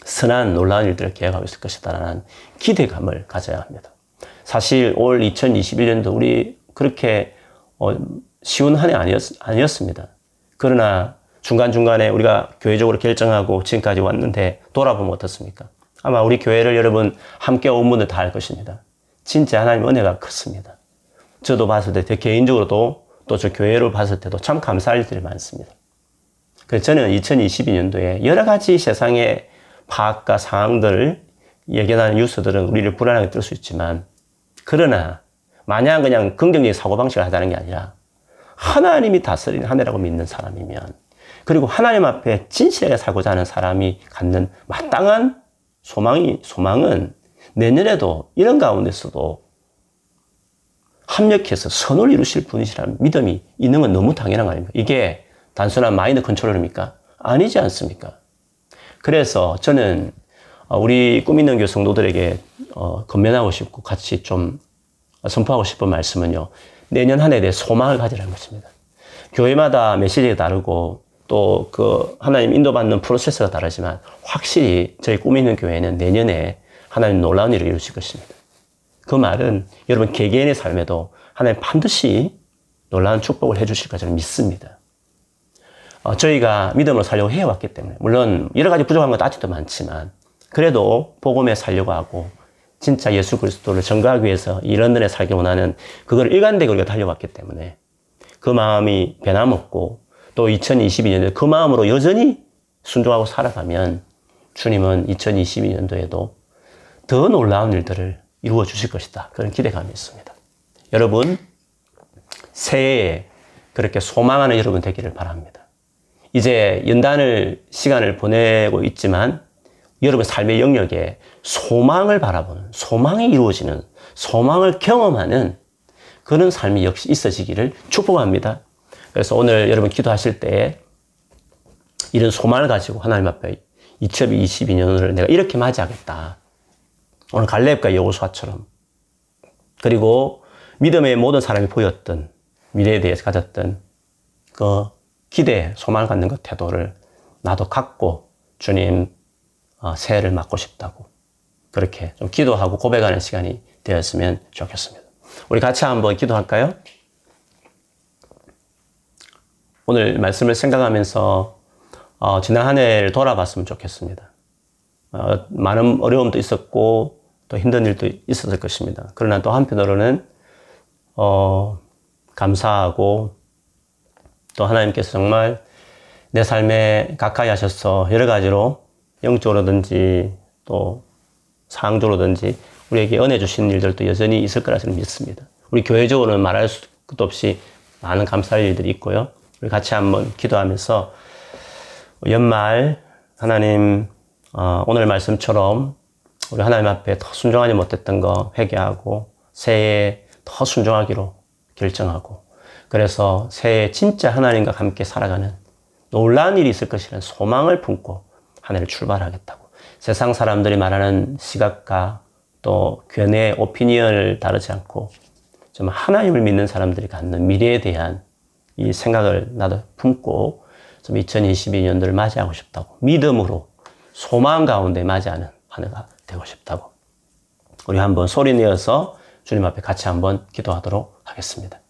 선한 놀라운 일들을 계획하고 있을 것이다라는 기대감을 가져야 합니다. 사실 올 2021년도 우리 그렇게 어, 쉬운 한해 아니었, 아니었 습니다. 그러나 중간중간에 우리가 교회적으로 결정하고 지금까지 왔는데 돌아보면 어떻습니까? 아마 우리 교회를 여러분 함께 온 분들 다 알 것입니다. 진짜 하나님 은혜가 컸습니다. 저도 봤을 때, 제 개인적으로도 또 저 교회를 봤을 때도 참 감사할 일들이 많습니다. 그래서 저는 2022년도에 여러 가지 세상의 파악과 상황들을 예견하는 뉴스들은 우리를 불안하게 뜰 수 있지만, 그러나 마냥 그냥 긍정적인 사고방식을 하자는 게 아니라 하나님이 다스리는 한 해라고 믿는 사람이면 그리고 하나님 앞에 진실하게 살고자 하는 사람이 갖는 마땅한 소망이, 소망은 내년에도 이런 가운데서도 합력해서 선을 이루실 분이시라는 믿음이 있는 건 너무 당연한 거 아닙니까? 이게 단순한 마인드 컨트롤입니까? 아니지 않습니까? 그래서 저는 어, 우리 꿈 있는 교회 성도들에게 어, 건면하고 싶고 같이 좀 선포하고 싶은 말씀은요. 내년 한 해에 대해 소망을 가지라는 것입니다. 교회마다 메시지가 다르고 또 그 하나님 인도받는 프로세스가 다르지만 확실히 저희 꿈 있는 교회는 내년에 하나님 놀라운 일을 이루실 것입니다. 그 말은 여러분 개개인의 삶에도 하나님 반드시 놀라운 축복을 해주실 것을 믿습니다. 어, 저희가 믿음으로 살려고 해왔기 때문에 물론 여러 가지 부족한 것도 아직도 많지만 그래도 복음에 살려고 하고 진짜 예수 그리스도를 전가하기 위해서 이 런던에 살기 원하는 그걸 일관되게 우리가 달려왔기 때문에 그 마음이 변함없고 또 2022년도에 그 마음으로 여전히 순종하고 살아가면 주님은 2022년도에도 더 놀라운 일들을 이루어 주실 것이다. 그런 기대감이 있습니다. 여러분, 새해에 그렇게 소망하는 여러분 되기를 바랍니다. 이제 연단을 시간을 보내고 있지만 여러분 삶의 영역에 소망을 바라보는, 소망이 이루어지는, 소망을 경험하는 그런 삶이 역시 있어지기를 축복합니다. 그래서 오늘 여러분 기도하실 때 이런 소망을 가지고 하나님 앞에 2022년을 내가 이렇게 맞이하겠다. 오늘 갈렙과 여호수아처럼 그리고 믿음의 모든 사람이 보였던 미래에 대해서 가졌던 그 기대, 소망을 갖는 그 태도를 나도 갖고 주님 어, 새해를 맞고 싶다고 그렇게 좀 기도하고 고백하는 시간이 되었으면 좋겠습니다. 우리 같이 한번 기도할까요? 오늘 말씀을 생각하면서 어, 지난 한 해를 돌아봤으면 좋겠습니다. 어, 많은 어려움도 있었고 또 힘든 일도 있었을 것입니다. 그러나 또 한편으로는 어, 감사하고 또 하나님께서 정말 내 삶에 가까이 하셔서 여러 가지로 영적으로든지 또 상적으로든지 우리에게 은혜 주시는 일들도 여전히 있을 거라 저는 믿습니다. 우리 교회적으로는 말할 수도 없이 많은 감사할 일들이 있고요. 우리 같이 한번 기도하면서 연말 하나님 어, 오늘 말씀처럼 우리 하나님 앞에 더 순종하지 못했던 거 회개하고 새해에 더 순종하기로 결정하고 그래서 새해 진짜 하나님과 함께 살아가는 놀라운 일이 있을 것이라는 소망을 품고 한 해를 출발하겠다고. 세상 사람들이 말하는 시각과 또 견해, 오피니언을 다르지 않고 좀 하나님을 믿는 사람들이 갖는 미래에 대한 이 생각을 나도 품고 좀 2022년도를 맞이하고 싶다고 믿음으로 소망 가운데 맞이하는 한 해가 되고 싶다고 우리 한번 소리 내어서 주님 앞에 같이 한번 기도하도록 하겠습니다.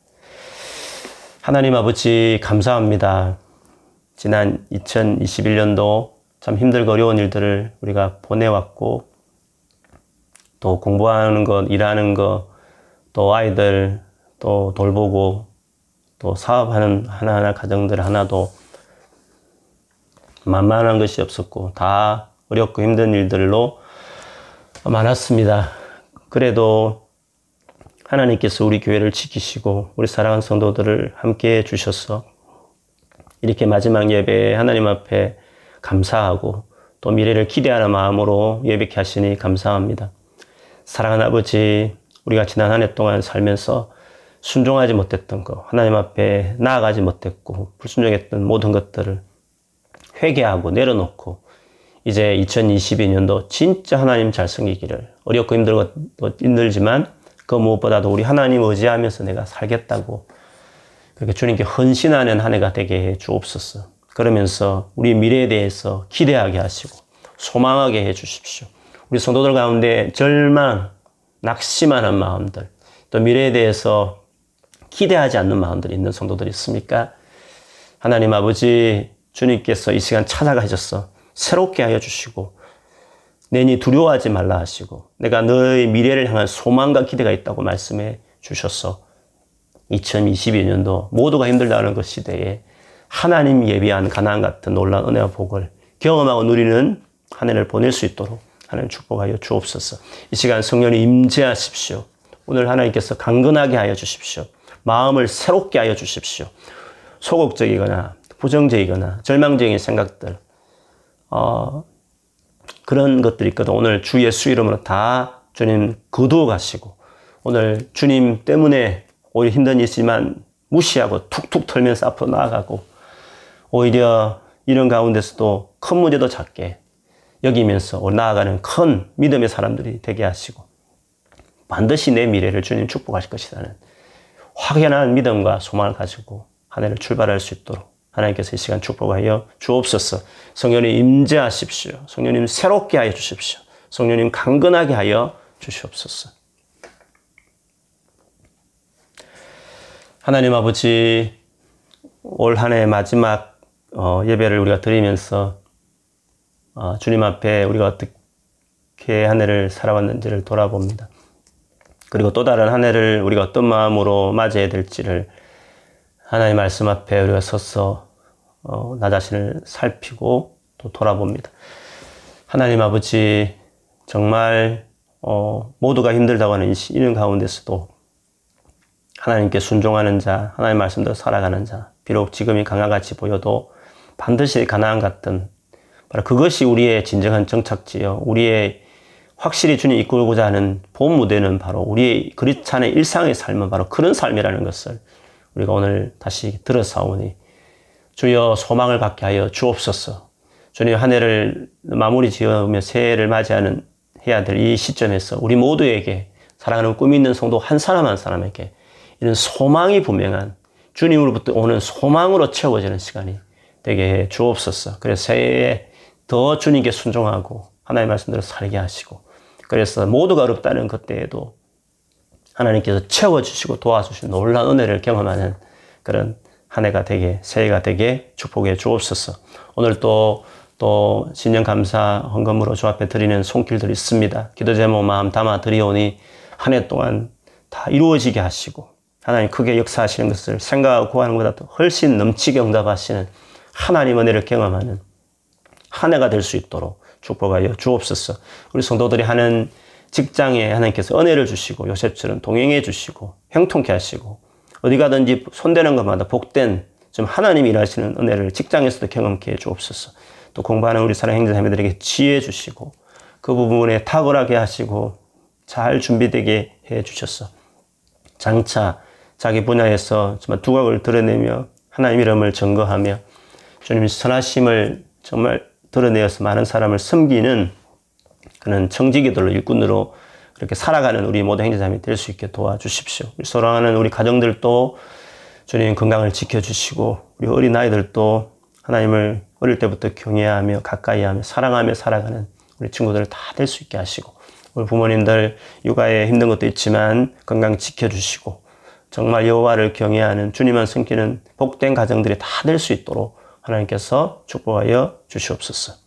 하나님 아버지 감사합니다. 지난 2021년도 참 힘들고 어려운 일들을 우리가 보내왔고 또 공부하는 것, 일하는 것, 또 아이들 또 돌보고 또 사업하는 하나하나 가정들 하나도 만만한 것이 없었고 다 어렵고 힘든 일들로 많았습니다. 그래도 하나님께서 우리 교회를 지키시고 우리 사랑하는 성도들을 함께 해 주셔서 이렇게 마지막 예배에 하나님 앞에 감사하고 또 미래를 기대하는 마음으로 예배케 하시니 감사합니다. 사랑하는 아버지, 우리가 지난 한 해 동안 살면서 순종하지 못했던 것, 하나님 앞에 나아가지 못했고 불순종했던 모든 것들을 회개하고 내려놓고 이제 2022년도 진짜 하나님 잘 섬기기를 어렵고 힘들고 힘들지만 그 무엇보다도 우리 하나님 의지하면서 내가 살겠다고 그렇게 주님께 헌신하는 한 해가 되게 해 주옵소서. 그러면서 우리 미래에 대해서 기대하게 하시고 소망하게 해 주십시오. 우리 성도들 가운데 절망, 낙심하는 마음들, 또 미래에 대해서 기대하지 않는 마음들이 있는 성도들이 있습니까? 하나님 아버지, 주님께서 이 시간 찾아가셔서 새롭게 하여 주시고, 내니 두려워하지 말라 하시고, 내가 너의 미래를 향한 소망과 기대가 있다고 말씀해 주셔서, 2022년도 모두가 힘들다는 그 시대에 하나님 예비한 가난 같은 놀라운 은혜와 복을 경험하고 누리는 한 해를 보낼 수 있도록 하나님 축복하여 주옵소서. 이 시간 성령이 임재하십시오. 오늘 하나님께서 강건하게 하여 주십시오. 마음을 새롭게 하여 주십시오. 소극적이거나 부정적이거나 절망적인 생각들, 어, 그런 것들이 있거든. 오늘 주 예수 이름으로 다 주님 거두어 가시고, 오늘 주님 때문에 오히려 힘든 일이지만 무시하고 툭툭 털면서 앞으로 나아가고, 오히려 이런 가운데서도 큰 문제도 작게 여기면서 나아가는 큰 믿음의 사람들이 되게 하시고, 반드시 내 미래를 주님 축복하실 것이라는 확연한 믿음과 소망을 가지고 한 해를 출발할 수 있도록 하나님께서 이 시간 축복하여 주옵소서. 성령님 임재하십시오. 성령님 새롭게 하여 주십시오. 성령님 강건하게 하여 주시옵소서. 하나님 아버지 올 한 해 마지막 어, 예배를 우리가 드리면서 어, 주님 앞에 우리가 어떻게 한 해를 살아왔는지를 돌아봅니다. 그리고 또 다른 한 해를 우리가 어떤 마음으로 맞이해야 될지를 하나님 말씀 앞에 우리가 서서 어, 나 자신을 살피고 또 돌아봅니다. 하나님 아버지 정말 어, 모두가 힘들다고 하는 이런 가운데서도 하나님께 순종하는 자, 하나님 말씀대로 살아가는 자, 비록 지금이 강화같이 보여도 반드시 가나안 같은 바로 그것이 우리의 진정한 정착지요. 우리의 확실히 주님 이끌고자 하는 본 무대는 바로 우리의 그리스찬의 일상의 삶은 바로 그런 삶이라는 것을 우리가 오늘 다시 들어사오니 주여 소망을 갖게 하여 주옵소서. 주님 한 해를 마무리 지으며 새해를 맞이하는 해야 될 이 시점에서 우리 모두에게 사랑하는 꿈이 있는 성도 한 사람 한 사람에게 이런 소망이 분명한 주님으로부터 오는 소망으로 채워지는 시간이 되게 해 주옵소서. 그래서 새해에 더 주님께 순종하고 하나님의 말씀대로 살게 하시고 그래서 모두가 어렵다는 그때에도 하나님께서 채워주시고 도와주신 놀라운 은혜를 경험하는 그런 한 해가 되게, 새해가 되게 축복해 주옵소서. 오늘 또, 또 신년 감사 헌금으로 주 앞에 드리는 손길들이 있습니다. 기도 제목 마음 담아 드리오니 한 해 동안 다 이루어지게 하시고 하나님 크게 역사하시는 것을 생각하고 구하는 것보다 훨씬 넘치게 응답하시는 하나님 은혜를 경험하는 한 해가 될 수 있도록 축복하여 주옵소서. 우리 성도들이 하는 직장에 하나님께서 은혜를 주시고 요셉처럼 동행해 주시고 형통케 하시고 어디 가든지 손대는 것마다 복된 좀 하나님이 일하시는 은혜를 직장에서도 경험케 해 주옵소서. 또 공부하는 우리 사랑 행자 자매들에게 지혜 주시고 그 부분에 탁월하게 하시고 잘 준비되게 해 주셨어. 장차 자기 분야에서 정말 두각을 드러내며 하나님 이름을 증거하며 주님 선하심을 정말 드러내어서 많은 사람을 섬기는 그런 청지기들로 일꾼으로 그렇게 살아가는 우리 모든 행제자매 될 수 있게 도와주십시오. 사랑하는 우리 가정들도 주님 건강을 지켜주시고 우리 어린 아이들도 하나님을 어릴 때부터 경외하며 가까이하며 사랑하며 살아가는 우리 친구들 다될 수 있게 하시고 우리 부모님들 육아에 힘든 것도 있지만 건강 지켜주시고 정말 여호와를 경외하는 주님만 섬기는 복된 가정들이 다 될 수 있도록 하나님께서 축복하여 주시옵소서.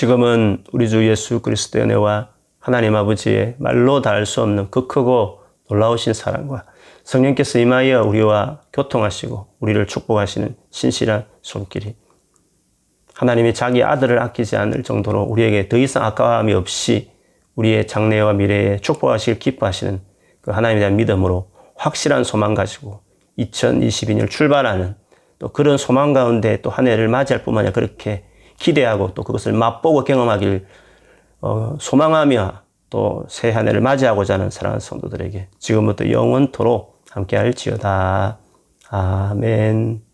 지금은 우리 주 예수 그리스도의 은혜와 하나님 아버지의 말로 닿을 수 없는 그 크고 놀라우신 사랑과 성령께서 임하여 우리와 교통하시고 우리를 축복하시는 신실한 손길이 하나님이 자기 아들을 아끼지 않을 정도로 우리에게 더 이상 아까움이 없이 우리의 장래와 미래에 축복하시길 기뻐하시는 그 하나님에 대한 믿음으로 확실한 소망 가지고 2022년 출발하는 또 그런 소망 가운데 또 한 해를 맞이할 뿐만 아니라 그렇게 기대하고 또 그것을 맛보고 경험하길 어, 소망하며 또 새 한 해를 맞이하고자 하는 사랑하는 성도들에게 지금부터 영원토록 함께할지어다. 아멘.